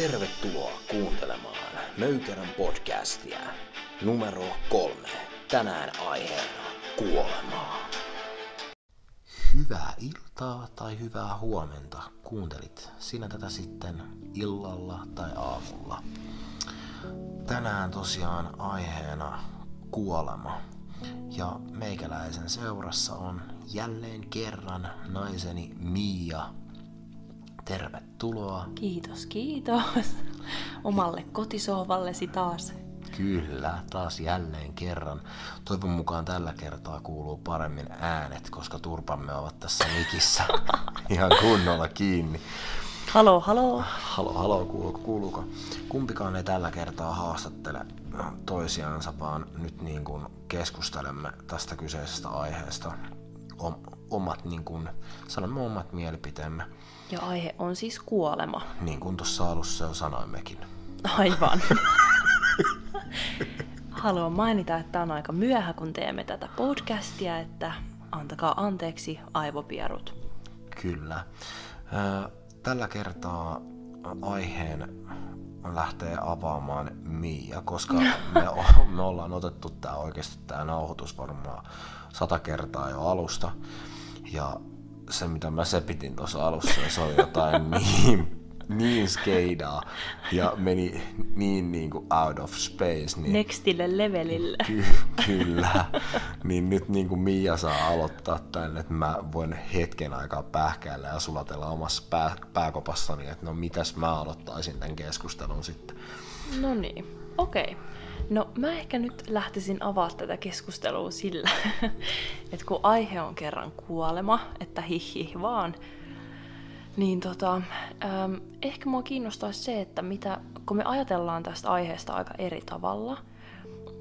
Tervetuloa kuuntelemaan Möykerän podcastia numero kolme. Tänään aiheena kuolemaa. Hyvää iltaa tai hyvää huomenta. Kuuntelit sinä tätä sitten illalla tai aamulla. Tänään tosiaan aiheena kuolema. Ja meikäläisen seurassa on jälleen kerran naiseni Mia. Tervetuloa. Kiitos, kiitos. Omalle kotisohvallesi taas. Kyllä, taas jälleen kerran. Toivon mukaan tällä kertaa kuuluu paremmin äänet, koska turpamme ovat tässä mikissä ihan kunnolla kiinni. Halo, halo. Halo, halo, kuuluuko, kuuluuko? Kumpikaan ei tällä kertaa haastattele toisiansa, vaan nyt niin kuin keskustelemme tästä kyseisestä aiheesta. Omat, niin kuin, sanomme omat mielipiteemme. Ja aihe on siis kuolema. Niin kuin tuossa alussa jo sanoimmekin. Aivan. Haluan mainita, että on aika myöhä, kun teemme tätä podcastia, että antakaa anteeksi aivopierut. Kyllä. Tällä kertaa aiheen lähtee avaamaan Mia, koska me, me ollaan otettu tämä oikeasti tämä nauhoitus varmaan sata kertaa jo alusta. Ja se, mitä mä sepitin tuossa alussa, se oli jotain niin niin skeidaa ja meni niin niin kuin out of space. Niin, Nextille levelille. Ky- kyllä. niin nyt niin kuin Mia saa aloittaa tämän, että mä voin hetken aikaa pähkäillä ja sulatella omassa pää- pääkopassani, että no mitäs mä aloittaisin tämän keskustelun sitten. No niin, okei. Okay. No mä ehkä nyt lähtisin avaa tätä keskustelua sillä, että kun aihe on kerran kuolema, että hihi vaan, niin tota, ähm, ehkä mua kiinnostaisi se, että mitä, kun me ajatellaan tästä aiheesta aika eri tavalla,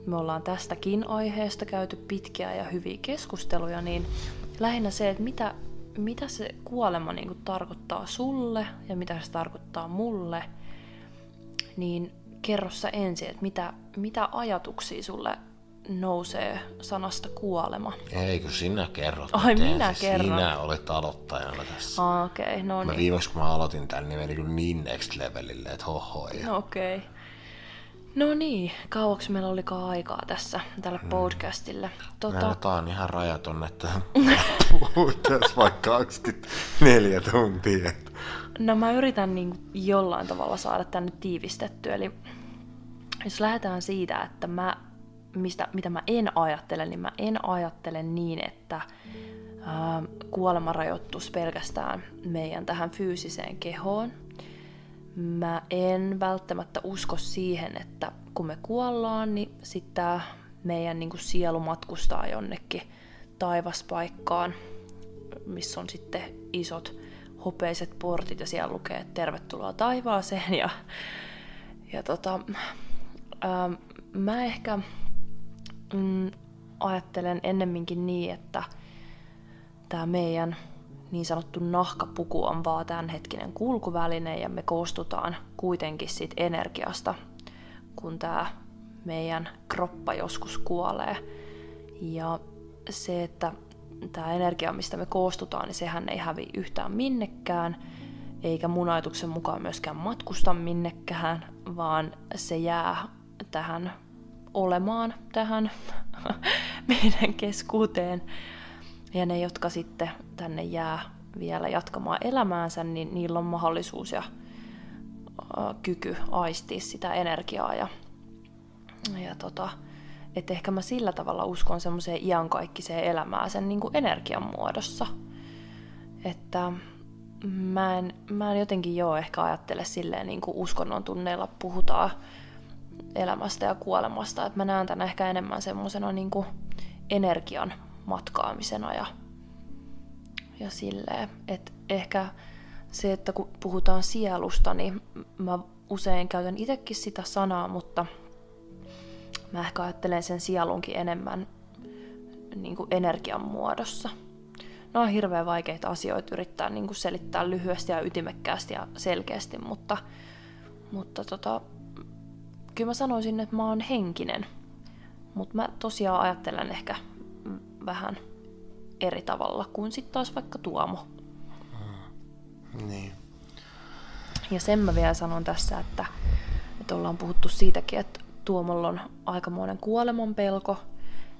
me ollaan tästäkin aiheesta käyty pitkiä ja hyviä keskusteluja, niin lähinnä se, että mitä, mitä se kuolema niin kuin tarkoittaa sulle ja mitä se tarkoittaa mulle, niin kerro sä ensin, että mitä, mitä ajatuksia sulle nousee sanasta kuolema. Eikö sinä kerrot? Ai minä kerron. Sinä olit aloittajana tässä. Ah, okei, okay, no mä niin. Viimeksi kun mä aloitin tämän, niin meni kyllä niin next levelille, että hoho. Ja... Okei. Okay. No niin, kauaksi meillä olikaan aikaa tässä, tällä hmm. podcastille. Tota... Tää on ihan rajaton, että puhuttaisiin vaikka 24 tuntia. No mä yritän niin jollain tavalla saada tänne tiivistettyä, eli jos lähdetään siitä, että mä mistä, mitä mä en ajattele, niin mä en ajattele niin, että ää, kuolema rajoittuisi pelkästään meidän tähän fyysiseen kehoon. Mä en välttämättä usko siihen, että kun me kuollaan, niin sitten meidän niin kuin sielu matkustaa jonnekin taivaspaikkaan, missä on sitten isot hopeiset portit ja siellä lukee, että tervetuloa taivaaseen. Ja, ja tota, ää, mä ehkä mm, ajattelen ennemminkin niin, että tämä meidän niin sanottu nahkapuku on vaan tämänhetkinen kulkuväline ja me koostutaan kuitenkin siitä energiasta, kun tämä meidän kroppa joskus kuolee. Ja se, että tämä energia, mistä me koostutaan, niin sehän ei hävi yhtään minnekään, eikä mun ajatuksen mukaan myöskään matkusta minnekään, vaan se jää tähän olemaan tähän meidän keskuuteen. Ja ne, jotka sitten tänne jää vielä jatkamaan elämäänsä, niin niillä on mahdollisuus ja kyky aistia sitä energiaa. Ja, ja tota, että ehkä mä sillä tavalla uskon semmoiseen iankaikkiseen elämään sen niin kuin energian muodossa. Että mä en, mä en jotenkin joo ehkä ajattele silleen niin kuin uskonnon tunneilla puhutaan elämästä ja kuolemasta. Et mä näen tämän ehkä enemmän semmoisena niin energian matkaamisena ja, ja silleen. Et ehkä se, että kun puhutaan sielusta, niin mä usein käytän itsekin sitä sanaa, mutta mä ehkä ajattelen sen sielunkin enemmän niin kuin energian muodossa. Ne on hirveän vaikeita asioita yrittää niin kuin selittää lyhyesti ja ytimekkäästi ja selkeästi, mutta, mutta tota, kyllä mä sanoisin, että mä oon henkinen. Mutta mä tosiaan ajattelen ehkä vähän eri tavalla kuin sitten taas vaikka Tuomo. Mm. Niin. Ja sen mä vielä sanon tässä, että, että ollaan puhuttu siitäkin, että Tuomolla on aikamoinen kuoleman pelko,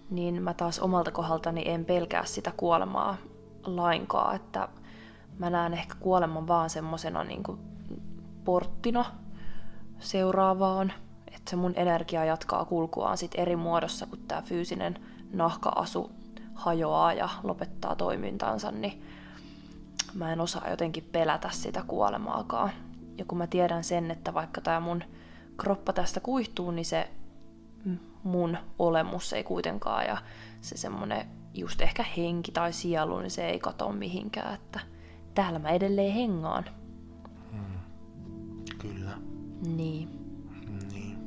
niin mä taas omalta kohdaltani en pelkää sitä kuolemaa lainkaan, että mä näen ehkä kuoleman vaan semmosena niin porttina seuraavaan, että se mun energia jatkaa kulkuaan sit eri muodossa, kun tämä fyysinen nahkaasu hajoaa ja lopettaa toimintansa, niin mä en osaa jotenkin pelätä sitä kuolemaakaan. Ja kun mä tiedän sen, että vaikka tämä mun kroppa tästä kuihtuu, niin se mun olemus ei kuitenkaan ja se semmonen just ehkä henki tai sielu, niin se ei kato mihinkään, että täällä mä edelleen hengaan. Hmm. Kyllä. Niin. Niin.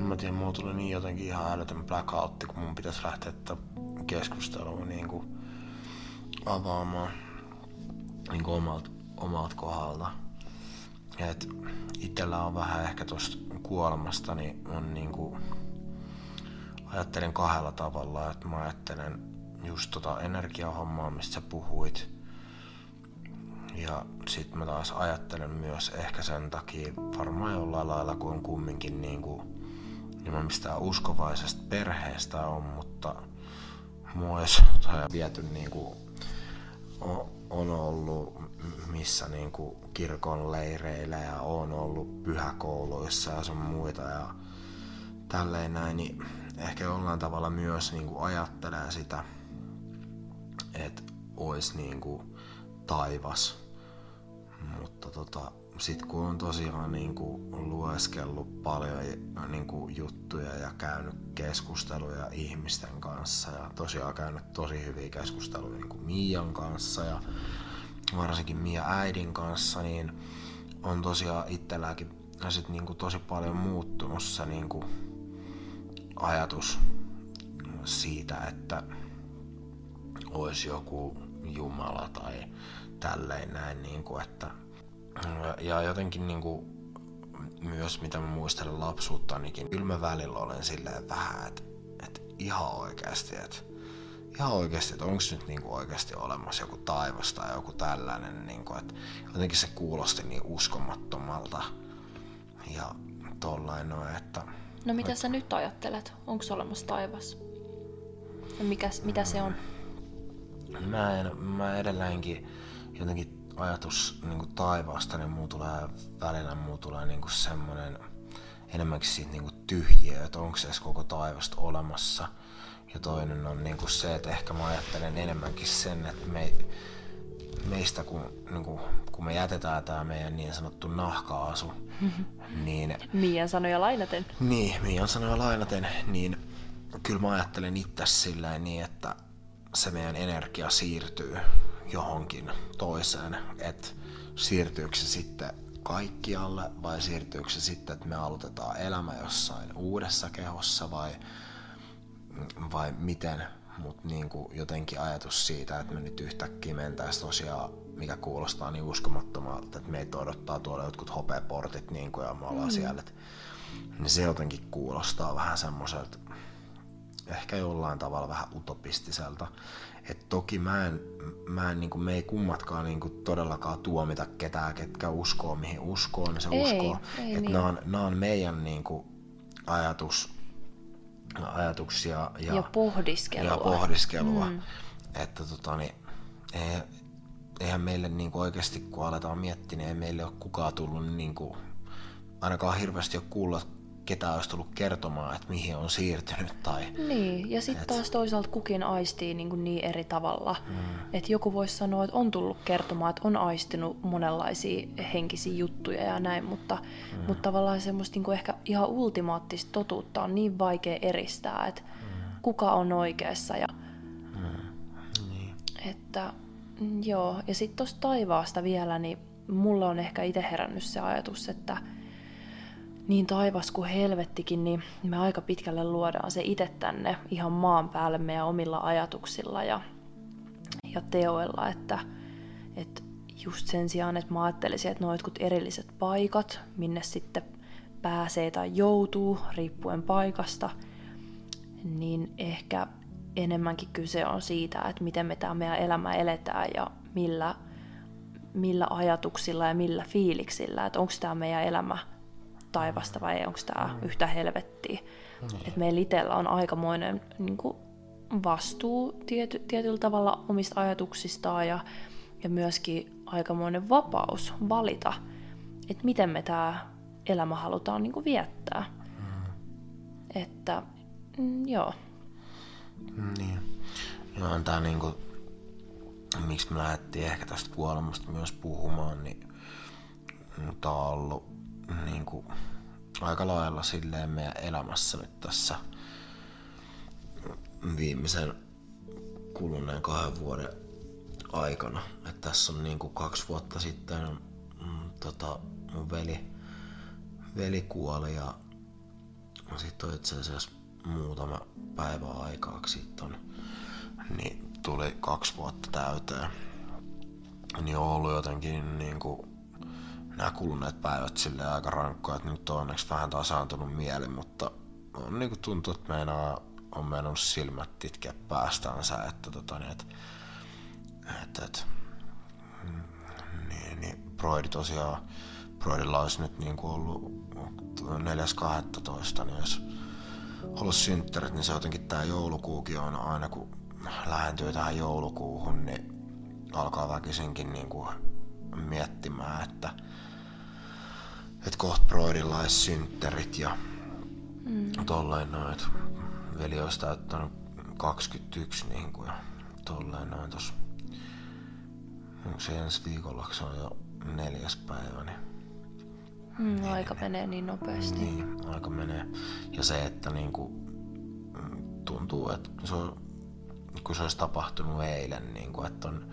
Mä tiedän, mulla tuli niin jotenkin ihan älytön blackoutti, kun mun pitäisi lähteä tätä keskustelua niin kuin avaamaan niin kuin omalta, omalta kohdalta. Et itellä on vähän ehkä tuosta kuolemasta, niin on niin kuin, ajattelen kahdella tavalla, että mä ajattelen just tota energiahommaa, mistä sä puhuit. Ja sit mä taas ajattelen myös ehkä sen takia varmaan jollain lailla, kun on kumminkin niin kuin, niin mä mistään uskovaisesta perheestä on, mutta ei viety niin kuin, on ollut missä niin kuin kirkon leireillä ja on ollut pyhäkouluissa ja sun muita ja tälleen näin, niin ehkä jollain tavalla myös niin kuin ajattelee sitä, että olisi niin kuin taivas. Mutta tota, sitten kun on tosiaan niin kuin lueskellut paljon niin kuin juttuja ja käynyt keskusteluja ihmisten kanssa ja tosiaan käynyt tosi hyviä keskusteluja niin kuin Mian kanssa ja varsinkin Mia äidin kanssa, niin on tosiaan itselläkin sit niin kuin tosi paljon muuttunut se niin kuin ajatus siitä, että olisi joku Jumala tai tälleen näin, niin kuin, että ja jotenkin niin kuin, myös mitä mä muistelen lapsuuttanikin, kyllä mä välillä olen silleen vähän, että, että ihan oikeasti, että ihan oikeasti, että onko nyt niin kuin oikeasti olemassa joku taivas tai joku tällainen, niin kuin, että jotenkin se kuulosti niin uskomattomalta ja tollain noin, että... No mitä sä nyt ajattelet? Onko olemassa taivas? Ja mikä, mitä se on? Mä, en, mä edelleenkin jotenkin ajatus niin kuin taivaasta, niin muu tulee välillä muu tulee niin kuin semmoinen enemmänkin siitä niin kuin tyhjiö, että onko se edes koko taivasta olemassa. Ja toinen on niin kuin se, että ehkä mä ajattelen enemmänkin sen, että me, meistä kun, niin kuin, kun me jätetään tämä meidän niin sanottu nahkaasu, niin... Mian sanoja lainaten. Niin, Mian sanoja lainaten, niin kyllä mä ajattelen itse silleen niin, että se meidän energia siirtyy johonkin toiseen, että siirtyykö se sitten kaikkialle vai siirtyykö se sitten, että me aloitetaan elämä jossain uudessa kehossa vai, vai miten, mutta niin jotenkin ajatus siitä, että me nyt yhtäkkiä mentäisiin tosiaan, mikä kuulostaa niin uskomattomalta, että meitä odottaa tuolla jotkut hopeaportit niin kuin, ja me ollaan mm. siellä, että, niin se jotenkin kuulostaa vähän semmoiselta, ehkä jollain tavalla vähän utopistiselta. Et toki mä en, mä en, niin kuin, me ei kummatkaan niin kuin, todellakaan tuomita ketään, ketkä uskoo mihin uskoo, niin se ei, uskoo. Ei että niin. nämä, on, nämä on meidän niin kuin, ajatus, ajatuksia ja, ja pohdiskelua. Ja pohdiskelua. Mm. Että tota, niin, ei, eihän meille niin kuin, oikeasti, kun aletaan miettiä, niin ei meille ole kukaan tullut niin kuin, ainakaan hirveästi ole kuulla ketään olisi tullut kertomaan, että mihin on siirtynyt. Tai, niin, ja sitten et... taas toisaalta kukin aistii niin, kuin niin eri tavalla. Mm. Että joku voisi sanoa, että on tullut kertomaan, että on aistinut monenlaisia henkisiä juttuja ja näin, mutta, mm. mutta tavallaan semmoista niin kuin ehkä ihan ultimaattista totuutta on niin vaikea eristää, että mm. kuka on oikeassa. Ja, mm. niin. Että joo, ja sitten tuosta taivaasta vielä, niin mulla on ehkä itse herännyt se ajatus, että niin taivas kuin helvettikin, niin me aika pitkälle luodaan se itse tänne ihan maan päälle meidän omilla ajatuksilla ja, ja teoilla, että, että just sen sijaan, että mä ajattelisin, että ne on jotkut erilliset paikat, minne sitten pääsee tai joutuu, riippuen paikasta, niin ehkä enemmänkin kyse on siitä, että miten me tämä meidän elämä eletään ja millä, millä ajatuksilla ja millä fiiliksillä, että onko tämä meidän elämä taivasta vai onko tämä yhtä helvettiä. Niin. Että meillä itsellä on aikamoinen niin kuin vastuu tiety, tietyllä tavalla omista ajatuksistaan ja, ja myöskin aikamoinen vapaus valita, että miten me tämä elämä halutaan niin kuin viettää. Mm. Että mm, joo. Niin. Joo, on tää niinku, miksi me lähdettiin ehkä tästä kuolemasta myös puhumaan, niin tää on ollut niinku, aika lailla silleen meidän elämässä nyt tässä viimeisen kuluneen kahden vuoden aikana. Et tässä on niinku kaksi vuotta sitten mm, tota, mun veli, veli kuoli ja sitten on itse asiassa muutama päivä aikaa sitten niin tuli kaksi vuotta täyteen. Niin on ollut jotenkin niin kuin, nämä kuluneet päivät sille aika rankkoja, että nyt on onneksi vähän tasaantunut mieli, mutta on niin kuin tuntuu, että meinaa, on mennyt silmät titkeä päästäänsä, että tota, niin, että, että, että niin, niin Broidi tosiaan, Broidilla olisi nyt niin kuin ollut 4.12, niin jos ollut synttärit, niin se jotenkin tää joulukuukin on aina kun lähentyy tähän joulukuuhun, niin alkaa väkisinkin niin kuin miettimään, että, että kohta Broidilla olisi synttärit ja mm. tolleen noin, että veli olisi täyttänyt 21 niin kuin, ja tolleen noin tossa. Onko se ensi viikolla, se on jo neljäs päivä, niin Mm, niin, aika niin, menee niin nopeasti. Niin, aika menee. Ja se, että niinku, mm, tuntuu, että se on, kun se olisi tapahtunut eilen, niinku, että, on,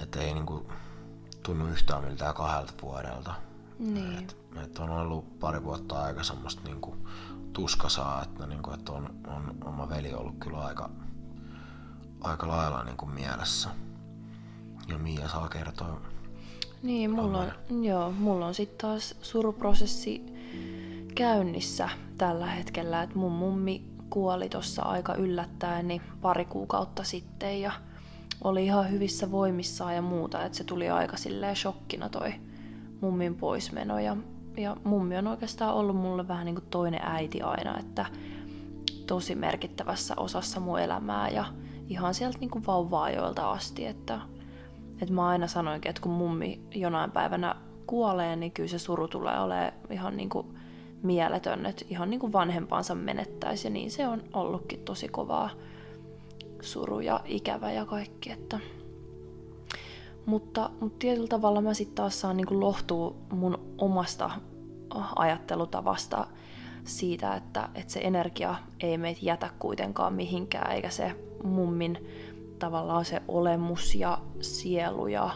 että ei niinku, tunnu yhtään miltään kahdelta vuodelta. Niin. Et, et on ollut pari vuotta aika semmoista niinku, tuskasaa, että, niinku, että on, on oma veli ollut kyllä aika, aika lailla niinku, mielessä. Ja Mia saa kertoa niin, mulla on, joo, mulla on sitten taas suruprosessi käynnissä tällä hetkellä, että mun mummi kuoli tuossa aika yllättäen niin pari kuukautta sitten ja oli ihan hyvissä voimissaan ja muuta, että se tuli aika silleen shokkina toi mummin poismeno ja, ja mummi on oikeastaan ollut mulle vähän niin kuin toinen äiti aina, että tosi merkittävässä osassa mun elämää ja ihan sieltä niin kuin vauva-ajoilta asti, että että mä aina sanoinkin, että kun mummi jonain päivänä kuolee, niin kyllä se suru tulee olemaan ihan niin kuin mieletön, että ihan niin kuin vanhempansa menettäisi. Ja niin se on ollutkin tosi kovaa suru ja ikävä ja kaikki. Että... Mutta, mutta tietyllä tavalla mä sitten taas saan niin lohtua mun omasta ajattelutavasta siitä, että, että se energia ei meitä jätä kuitenkaan mihinkään, eikä se mummin tavallaan se olemus ja sielu ja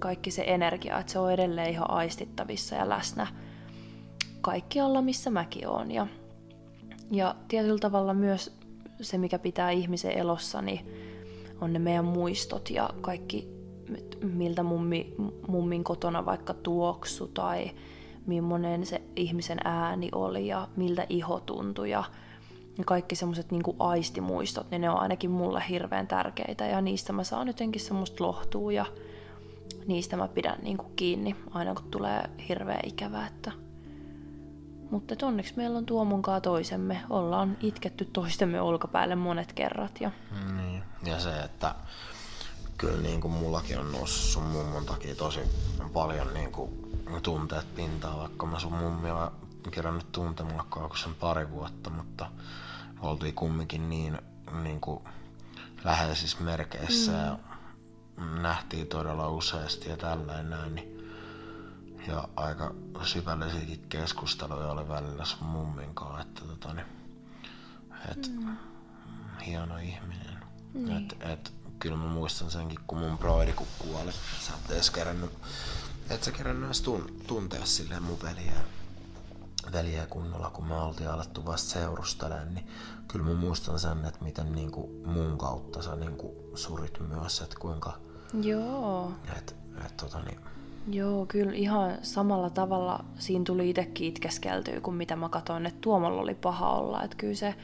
kaikki se energia, että se on edelleen ihan aistittavissa ja läsnä kaikkialla, missä mäkin oon. Ja, ja tietyllä tavalla myös se, mikä pitää ihmisen elossa, niin on ne meidän muistot ja kaikki, miltä mummi, mummin kotona vaikka tuoksu tai millainen se ihmisen ääni oli ja miltä iho tuntui ja kaikki semmoiset niin aistimuistot, niin ne on ainakin mulle hirveän tärkeitä ja niistä mä saan jotenkin semmoista lohtua ja niistä mä pidän niin kuin kiinni aina kun tulee hirveä ikävä. Että... Mutta onneksi meillä on Tuomonkaa toisemme. Ollaan itketty toistemme olkapäälle monet kerrat. Ja... Niin. ja se, että kyllä niin kuin mullakin on noussut sun mummon takia tosi paljon niin kuin tunteet pintaa, vaikka mä sun mummia kerännyt tuntemaan sen pari vuotta, mutta oltiin kumminkin niin, niin kuin läheisissä merkeissä mm. ja nähtiin todella useasti ja tällainen näin. Niin, ja aika syvällisiäkin keskusteluja oli välillä sun mummin kanssa, että tota, niin, et, mm. hieno ihminen. Niin. Et, et, kyllä mä muistan senkin, kun mun broidi kun kuoli. Sä et edes kerännyt, et sä kerännyt edes tuntea silleen mun veliä veljeä kunnolla, kun me oltiin alettu vasta seurustelemaan, niin kyllä mä muistan sen, että miten niin kuin mun kautta sä niin kuin surit myös, että kuinka... Joo. Et, et, tota, niin... Joo, kyllä ihan samalla tavalla siinä tuli itsekin itkeskeltyä, kuin mitä mä katsoin, että Tuomolla oli paha olla. Että kyllä se,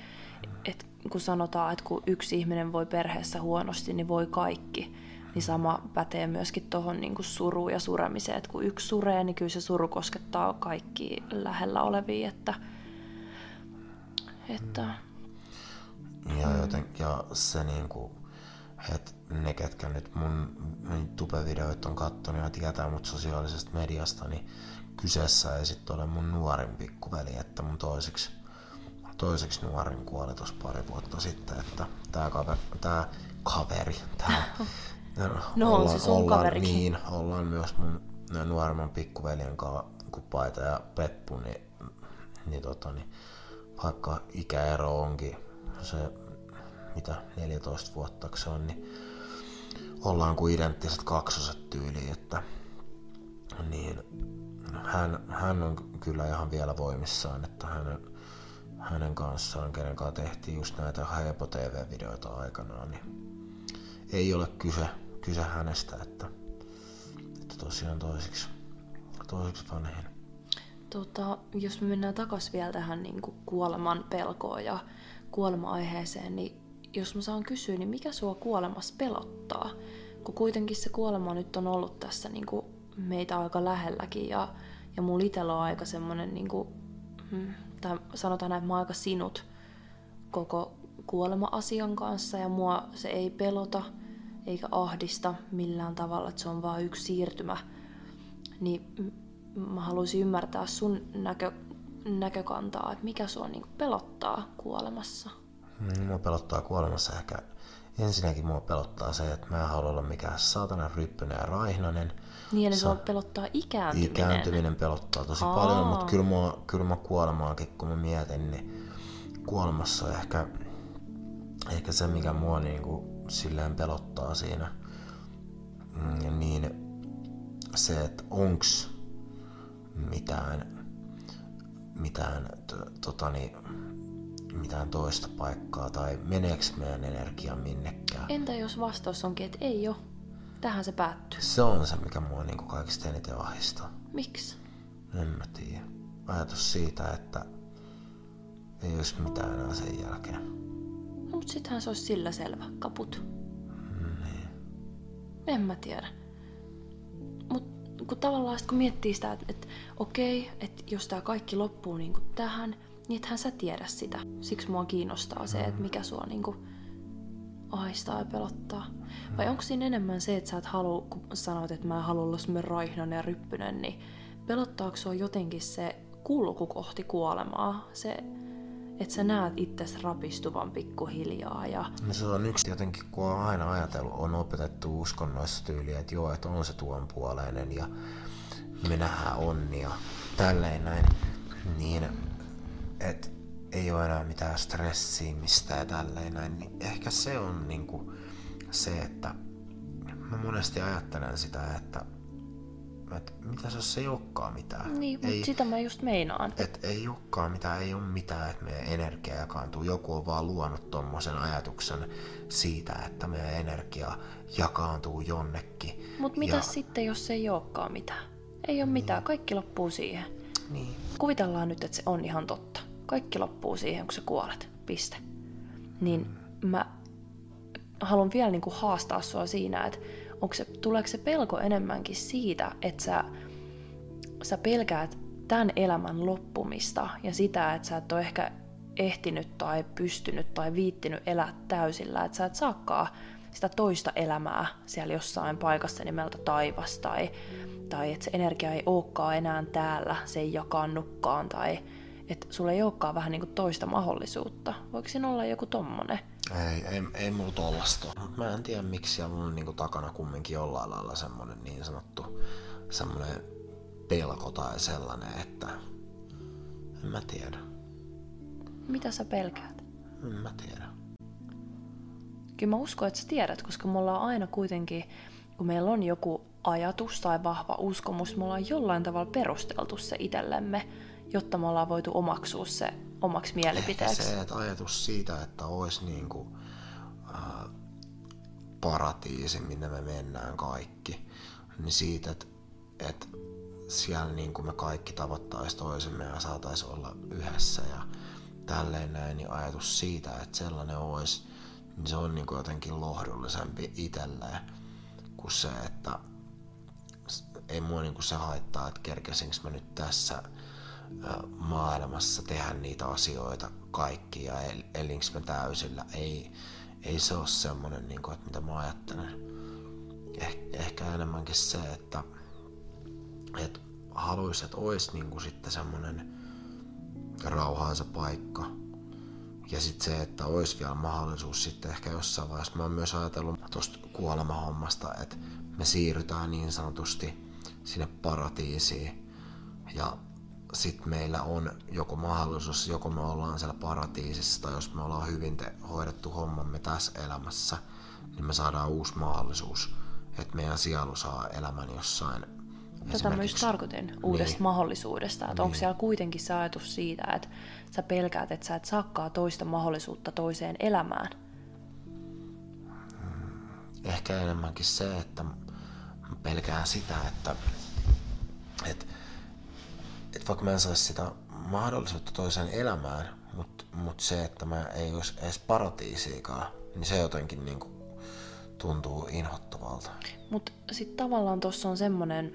että kun sanotaan, että kun yksi ihminen voi perheessä huonosti, niin voi kaikki. Niin sama pätee myöskin tuohon niin suruun ja suremiseen, että kun yksi suree, niin kyllä se suru koskettaa kaikki lähellä olevia, että, että ja, joten, ja se niinku, että ne, ketkä nyt mun, tubevideoita on kattonut ja tietää mut sosiaalisesta mediasta, niin kyseessä ei sitten ole mun nuorin pikkuveli, että mun toiseksi, toiseksi nuorin kuoli tuossa pari vuotta sitten, että tää kaveri, tää kaveri, tää, no on se sun ollaan, kaverikin. Niin, ollaan myös mun nuoremman pikkuveljen kanssa, kun Paita ja Peppu, niin, niin, tota, niin vaikka ikäero onkin se, mitä 14 vuotta se on, niin ollaan kuin identtiset kaksoset tyyliin, että niin hän, hän on kyllä ihan vielä voimissaan, että hänen, hänen kanssaan, kenen kanssa tehtiin just näitä Hepo TV-videoita aikanaan, niin ei ole kyse, kyse hänestä, että, että tosiaan toisiksi, toisiksi vanhin. Tota, jos me mennään takaisin vielä tähän niin kuin kuoleman pelkoon ja kuolema-aiheeseen, niin jos mä saan kysyä, niin mikä sua kuolemassa pelottaa? Kun kuitenkin se kuolema nyt on ollut tässä niin kuin meitä aika lähelläkin ja, ja mulla itsellä on aika semmonen, niin kuin, hmm, tai sanotaan näin, että mä oon aika sinut koko kuolema-asian kanssa ja mua se ei pelota eikä ahdista millään tavalla, että se on vaan yksi siirtymä. Niin mä haluaisin ymmärtää sun näkö, näkökantaa, että mikä sua niin pelottaa kuolemassa? Mua pelottaa kuolemassa ehkä ensinnäkin mua pelottaa se, että mä en halua olla mikään saatana ryppynen ja raihnanen. Niin, eli sua pelottaa ikääntyminen. Ikääntyminen pelottaa tosi Aa. paljon, mutta kyllä mua, kyllä mä kuolemaakin, kun mä mietin, niin kuolemassa on ehkä, ehkä se, mikä mua niinku silleen pelottaa siinä. Mm, niin se, että onks mitään, mitään totani, mitään toista paikkaa tai meneekö meidän energia minnekään. Entä jos vastaus onkin, että ei ole? Tähän se päättyy. Se on se, mikä mua niin kaikista eniten ahdistaa. Miksi? En mä tiedä. Ajatus siitä, että ei olisi mitään enää sen jälkeen. No, mutta sittenhän se olisi sillä selvä. Kaput. Niin. En mä tiedä. Mut kun tavallaan kun miettii sitä, että, että okei, että jos tämä kaikki loppuu niin tähän, niin ethän sä tiedä sitä. Siksi mua kiinnostaa se, että mikä sua niin kuin ahistaa ja pelottaa. Vai onko siinä enemmän se, että sä et halua, kun sanoit, että mä en halua olla semmoinen ja ryppynen, niin pelottaako sua jotenkin se kulku kohti kuolemaa? Se, että sä näet itsesi rapistuvan pikkuhiljaa. Ja... No se on yksi jotenkin, kun on aina ajatellut, on opetettu uskonnoissa tyyliä, että joo, että on se tuon puoleinen ja me nähdään onni ja tälleen näin. Niin, että ei ole enää mitään stressiä mistä ja tälleen näin, niin ehkä se on niinku se, että mä monesti ajattelen sitä, että, että mitä jos ei olekaan mitään. Niin, mutta ei, sitä mä just meinaan. Että ei olekaan mitään, ei ole mitään, että meidän energia jakaantuu. Joku on vaan luonut tommosen ajatuksen siitä, että meidän energia jakaantuu jonnekin. Mutta mitä ja... sitten, jos ei olekaan mitään? Ei ole niin. mitään, kaikki loppuu siihen. Niin. Kuvitellaan nyt, että se on ihan totta kaikki loppuu siihen, kun sä kuolet. Piste. Niin mä haluan vielä niin kuin haastaa sua siinä, että onko se, tuleeko se pelko enemmänkin siitä, että sä, sä pelkäät tämän elämän loppumista ja sitä, että sä et ole ehkä ehtinyt tai pystynyt tai viittinyt elää täysillä, että sä et saakaan sitä toista elämää siellä jossain paikassa nimeltä taivas tai, tai että se energia ei olekaan enää täällä, se ei jakannutkaan tai että sulla ei olekaan vähän niinku toista mahdollisuutta. Voiko siinä olla joku tommonen? Ei, ei, ei mulla tollasta. Mä en tiedä miksi siellä on niinku takana kumminkin jollain lailla semmonen niin sanottu semmonen pelko tai sellainen, että en mä tiedä. Mitä sä pelkäät? En mä tiedä. Kyllä mä uskon, että sä tiedät, koska me ollaan aina kuitenkin, kun meillä on joku ajatus tai vahva uskomus, me ollaan jollain tavalla perusteltu se itsellemme jotta me ollaan voitu omaksua se omaksi mielipiteeksi. Ehkä se että ajatus siitä, että olisi niin kuin, äh, paratiisi, minne me mennään kaikki, niin siitä, että, että siellä niin kuin me kaikki tavoittaisi toisemme ja saataisiin olla yhdessä ja tälleen näin, niin ajatus siitä, että sellainen olisi, niin se on niin kuin jotenkin lohdullisempi itselleen kuin se, että ei mua niin kuin se haittaa, että kerkesinkö mä nyt tässä maailmassa tehdä niitä asioita kaikki ja el, elinkö mä täysillä. Ei, ei se ole semmoinen, niin kuin, että mitä mä ajattelen. Eh, ehkä enemmänkin se, että, että haluaisin, että olisi niin kuin sitten semmoinen rauhaansa paikka. Ja sitten se, että olisi vielä mahdollisuus sitten ehkä jossain vaiheessa. Mä oon myös ajatellut tuosta kuolemahommasta, että me siirrytään niin sanotusti sinne paratiisiin. Ja sitten meillä on joko mahdollisuus, joko me ollaan siellä paratiisissa tai jos me ollaan hyvin te- hoidettu hommamme tässä elämässä, niin me saadaan uusi mahdollisuus, että meidän sielu saa elämän jossain Tätä just tarkoitin uudesta niin. mahdollisuudesta, että niin. onko siellä kuitenkin se ajatus siitä, että sä pelkäät, että sä et saakkaa toista mahdollisuutta toiseen elämään? Ehkä enemmänkin se, että pelkään sitä, että, että, että vaikka mä en saisi sitä mahdollisuutta toiseen elämään, mutta mut se, että mä ei olisi edes paratiisiikaan, niin se jotenkin niin kuin tuntuu inhottavalta. Mutta sitten tavallaan tuossa on semmoinen,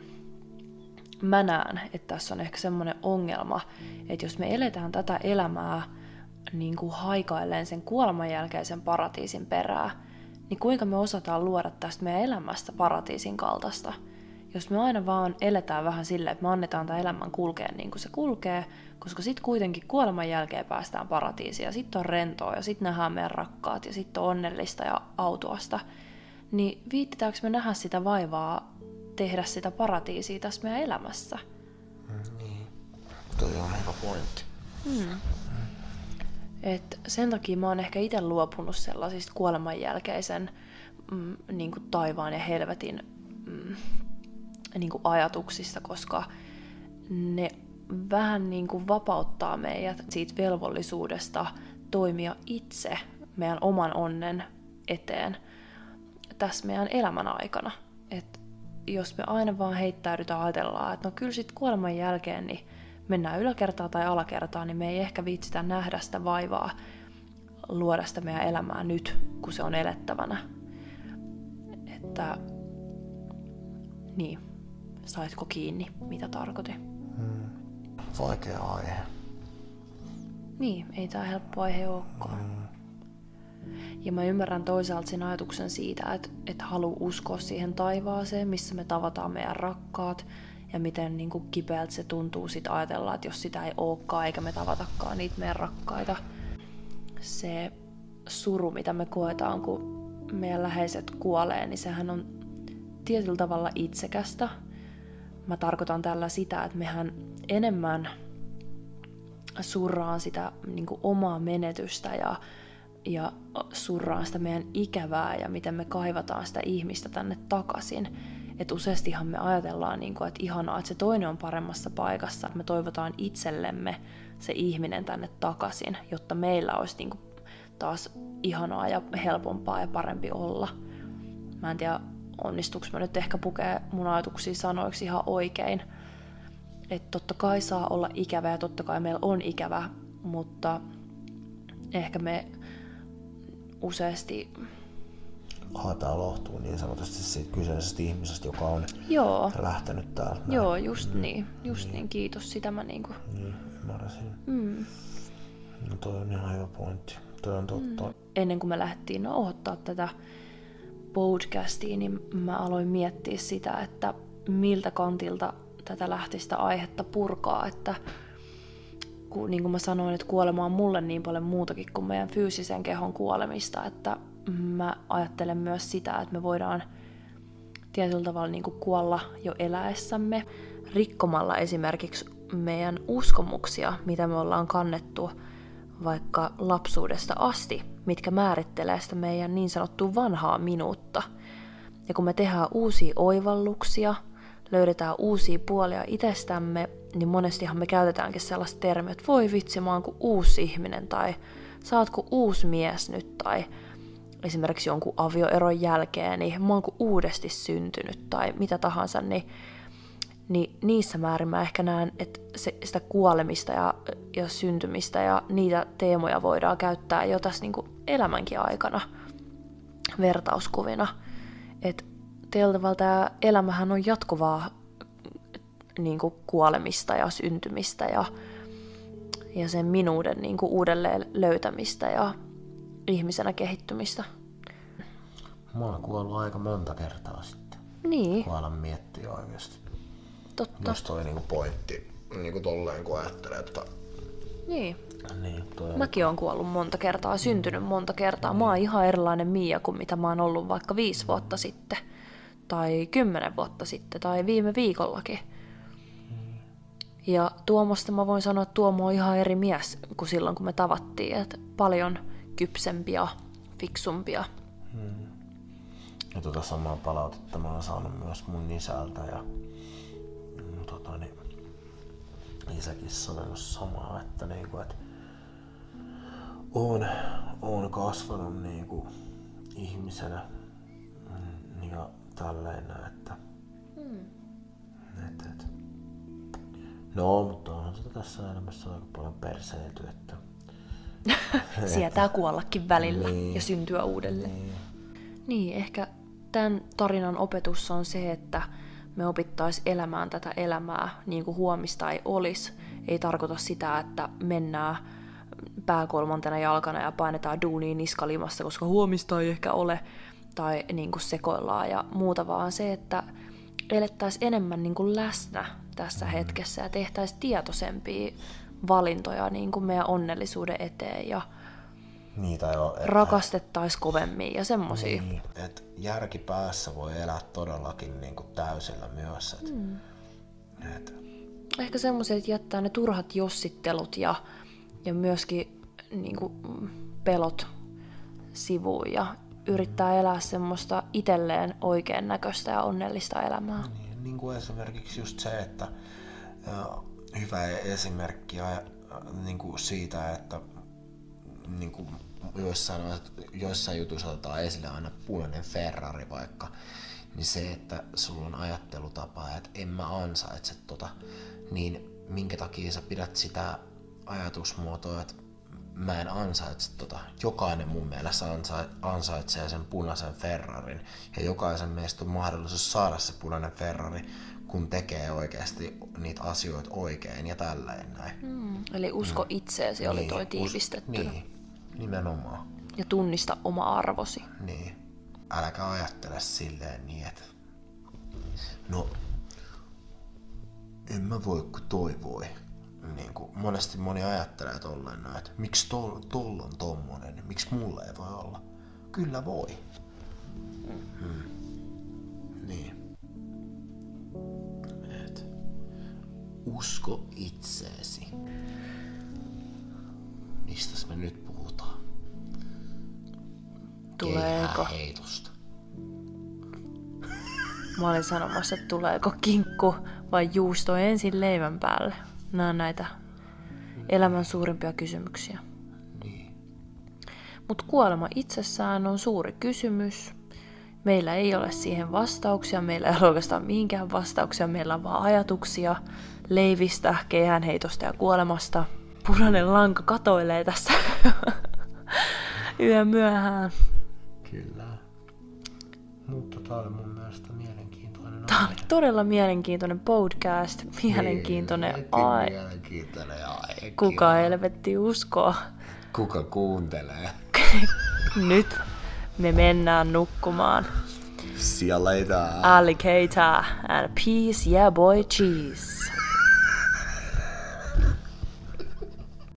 mä näen, että tässä on ehkä semmoinen ongelma, että jos me eletään tätä elämää niin kuin haikailleen sen kuoleman jälkeisen paratiisin perää, niin kuinka me osataan luoda tästä meidän elämästä paratiisin kaltaista? Jos me aina vaan eletään vähän silleen, että me annetaan tämän elämän kulkea niin kuin se kulkee, koska sitten kuitenkin kuoleman jälkeen päästään paratiisiin ja sitten on rentoa ja sitten nähdään meidän rakkaat ja sitten on onnellista ja autuasta, niin viittitäänkö me nähdä sitä vaivaa tehdä sitä paratiisia tässä meidän elämässä? Mm, niin, toi on hyvä pointti. Hmm. Et sen takia mä oon ehkä itse luopunut sellaisista kuoleman jälkeisen mm, niin kuin taivaan ja helvetin mm, niin kuin ajatuksista, koska ne vähän niin kuin vapauttaa meidät siitä velvollisuudesta toimia itse meidän oman onnen eteen tässä meidän elämän aikana. Et jos me aina vaan heittäydytään ajatellaan, että no kyllä sitten kuoleman jälkeen niin mennään yläkertaa tai alakertaa, niin me ei ehkä viitsitä nähdä sitä vaivaa luoda sitä meidän elämää nyt, kun se on elettävänä. Että niin, saitko kiinni, mitä tarkoitin? Hmm. Vaikea aihe. Niin, ei tämä helppo aihe olekaan. Hmm. Ja mä ymmärrän toisaalta sen ajatuksen siitä, että, että haluaa uskoa siihen taivaaseen, missä me tavataan meidän rakkaat, ja miten niin kuin kipeältä se tuntuu sit ajatella, että jos sitä ei olekaan eikä me tavatakaan niitä meidän rakkaita. Se suru, mitä me koetaan, kun meidän läheiset kuolee, niin sehän on tietyllä tavalla itsekästä. Mä tarkoitan tällä sitä, että mehän enemmän surraan sitä niin kuin omaa menetystä ja, ja surraan sitä meidän ikävää ja miten me kaivataan sitä ihmistä tänne takaisin että useastihan me ajatellaan, niin kuin, että ihanaa, että se toinen on paremmassa paikassa, että me toivotaan itsellemme se ihminen tänne takaisin, jotta meillä olisi niin kuin, taas ihanaa ja helpompaa ja parempi olla. Mä en tiedä, onnistuuko mä nyt ehkä pukea mun ajatuksia sanoiksi ihan oikein. Että totta kai saa olla ikävä ja totta kai meillä on ikävä, mutta ehkä me useasti haetaan lohtuun niin sanotusti siitä kyseisestä ihmisestä, joka on Joo. lähtenyt täältä. Joo, just mm. niin. Just niin. niin. Kiitos. Sitä mä niinku... Niin, ymmärräsin. Mm. No toi on ihan hyvä pointti. Toi on totta. Mm. Ennen kuin me lähdettiin nauhoittaa tätä podcastia, niin mä aloin miettiä sitä, että miltä kantilta tätä lähti sitä aihetta purkaa, että kun, niin kuin mä sanoin, että kuolema on mulle niin paljon muutakin kuin meidän fyysisen kehon kuolemista, että mä ajattelen myös sitä, että me voidaan tietyllä tavalla niin kuin kuolla jo eläessämme rikkomalla esimerkiksi meidän uskomuksia, mitä me ollaan kannettu vaikka lapsuudesta asti, mitkä määrittelee sitä meidän niin sanottua vanhaa minuutta. Ja kun me tehdään uusia oivalluksia, löydetään uusia puolia itsestämme, niin monestihan me käytetäänkin sellaista termiä, että voi vitsi, mä oon kuin uusi ihminen, tai sä oot kuin uusi mies nyt, tai esimerkiksi jonkun avioeron jälkeen, niin mä oon kuin uudesti syntynyt tai mitä tahansa, niin, niin niissä määrin mä ehkä näen, että se, sitä kuolemista ja, ja syntymistä ja niitä teemoja voidaan käyttää jo tässä niin kuin elämänkin aikana vertauskuvina. Että tietyllä tavalla tämä elämähän on jatkuvaa niin kuin kuolemista ja syntymistä ja, ja sen minuuden niin kuin uudelleen löytämistä ja ihmisenä kehittymistä. Mä oon kuollut aika monta kertaa sitten. Niin, Kun alan miettiä oikeasti. totta. Just toi niinku pointti, niinku tolleen kun ajattelee, että Niin. Niin, toi on Mäkin oon kuollut monta kertaa, syntynyt monta kertaa. Mä oon ihan erilainen Mia kuin mitä mä oon ollut vaikka viisi vuotta sitten. Tai kymmenen vuotta sitten, tai viime viikollakin. Ja Tuomosta mä voin sanoa, että Tuomo on ihan eri mies kuin silloin, kun me tavattiin. Että paljon kypsempi ja fiksumpi ja tota samaa palautetta mä oon saanut myös mun isältä ja mm, tota, niin, isäkin sanonut samaa, että, niinku, että oon, oon kasvanut niinku, ihmisenä mm, ja tälleen, että, et, et. No, mutta onhan sitä tässä elämässä aika paljon perseilty, että sietää kuollakin välillä Niin. ja syntyä uudelleen. niin, Niin, ehkä tämän tarinan opetus on se, että me opittaisi elämään tätä elämää niin kuin huomista ei olisi. Ei tarkoita sitä, että mennään pää kolmantena jalkana ja painetaan duuniin niskalimassa, koska huomista ei ehkä ole, tai niin kuin sekoillaan ja muuta, vaan se, että elettäisiin enemmän niin kuin läsnä tässä hetkessä ja tehtäisiin tietoisempia valintoja niin kuin meidän onnellisuuden eteen ja niitä ei ole, rakastettaisiin kovemmin ja semmosia. Niin, että järki päässä voi elää todellakin niin kuin täysillä myös. Et, mm. et, Ehkä semmoiset, että jättää ne turhat jossittelut ja, ja myöskin niin kuin, pelot sivuun ja yrittää elää semmoista itselleen oikean näköistä ja onnellista elämää. niin, niin kuin esimerkiksi just se, että hyvä esimerkki niin kuin siitä, että niin kuin joissain, joissain jutuissa otetaan esille aina punainen Ferrari vaikka, niin se, että sulla on ajattelutapa, että en mä ansaitse tota, niin minkä takia sä pidät sitä ajatusmuotoa, että mä en ansaitse tota. Jokainen mun mielestä ansa- ansaitsee sen punaisen Ferrarin ja jokaisen meistä on mahdollisuus saada se punainen Ferrari, kun tekee oikeasti niitä asioita oikein ja tälleen näin. Mm. Eli usko itseesi oli toi us- tiivistetty. Niin, nimenomaan. Ja tunnista oma arvosi. Niin. Äläkä ajattele silleen niin, että no, en mä voi kun toi voi. Niin kuin monesti moni ajattelee tolleen näin, että miksi tol, tol on tommonen, niin miksi mulla ei voi olla. Kyllä voi. Hmm. Niin. Et. Usko itseesi. Mistäs me nyt puhutaan? Tuleeko? heitosta. Mä olin sanomassa, että tuleeko kinkku vai juusto ensin leivän päälle. Nämä on näitä elämän suurimpia kysymyksiä. Niin. Mutta kuolema itsessään on suuri kysymys. Meillä ei ole siihen vastauksia, meillä ei ole oikeastaan mihinkään vastauksia, meillä on vaan ajatuksia leivistä, keihänheitosta ja kuolemasta. Punainen lanka katoilee tässä yön myöhään. Kyllä. Mutta tää oli mun mielestä mielenkiintoinen Tämä oli todella mielenkiintoinen podcast, mielenkiintoinen Heti ai. Mielenkiintoinen aihe. Kuka helvetti uskoo? Kuka kuuntelee? Nyt me mennään nukkumaan. Siellä ei tää. Alligator and peace, yeah boy, cheese.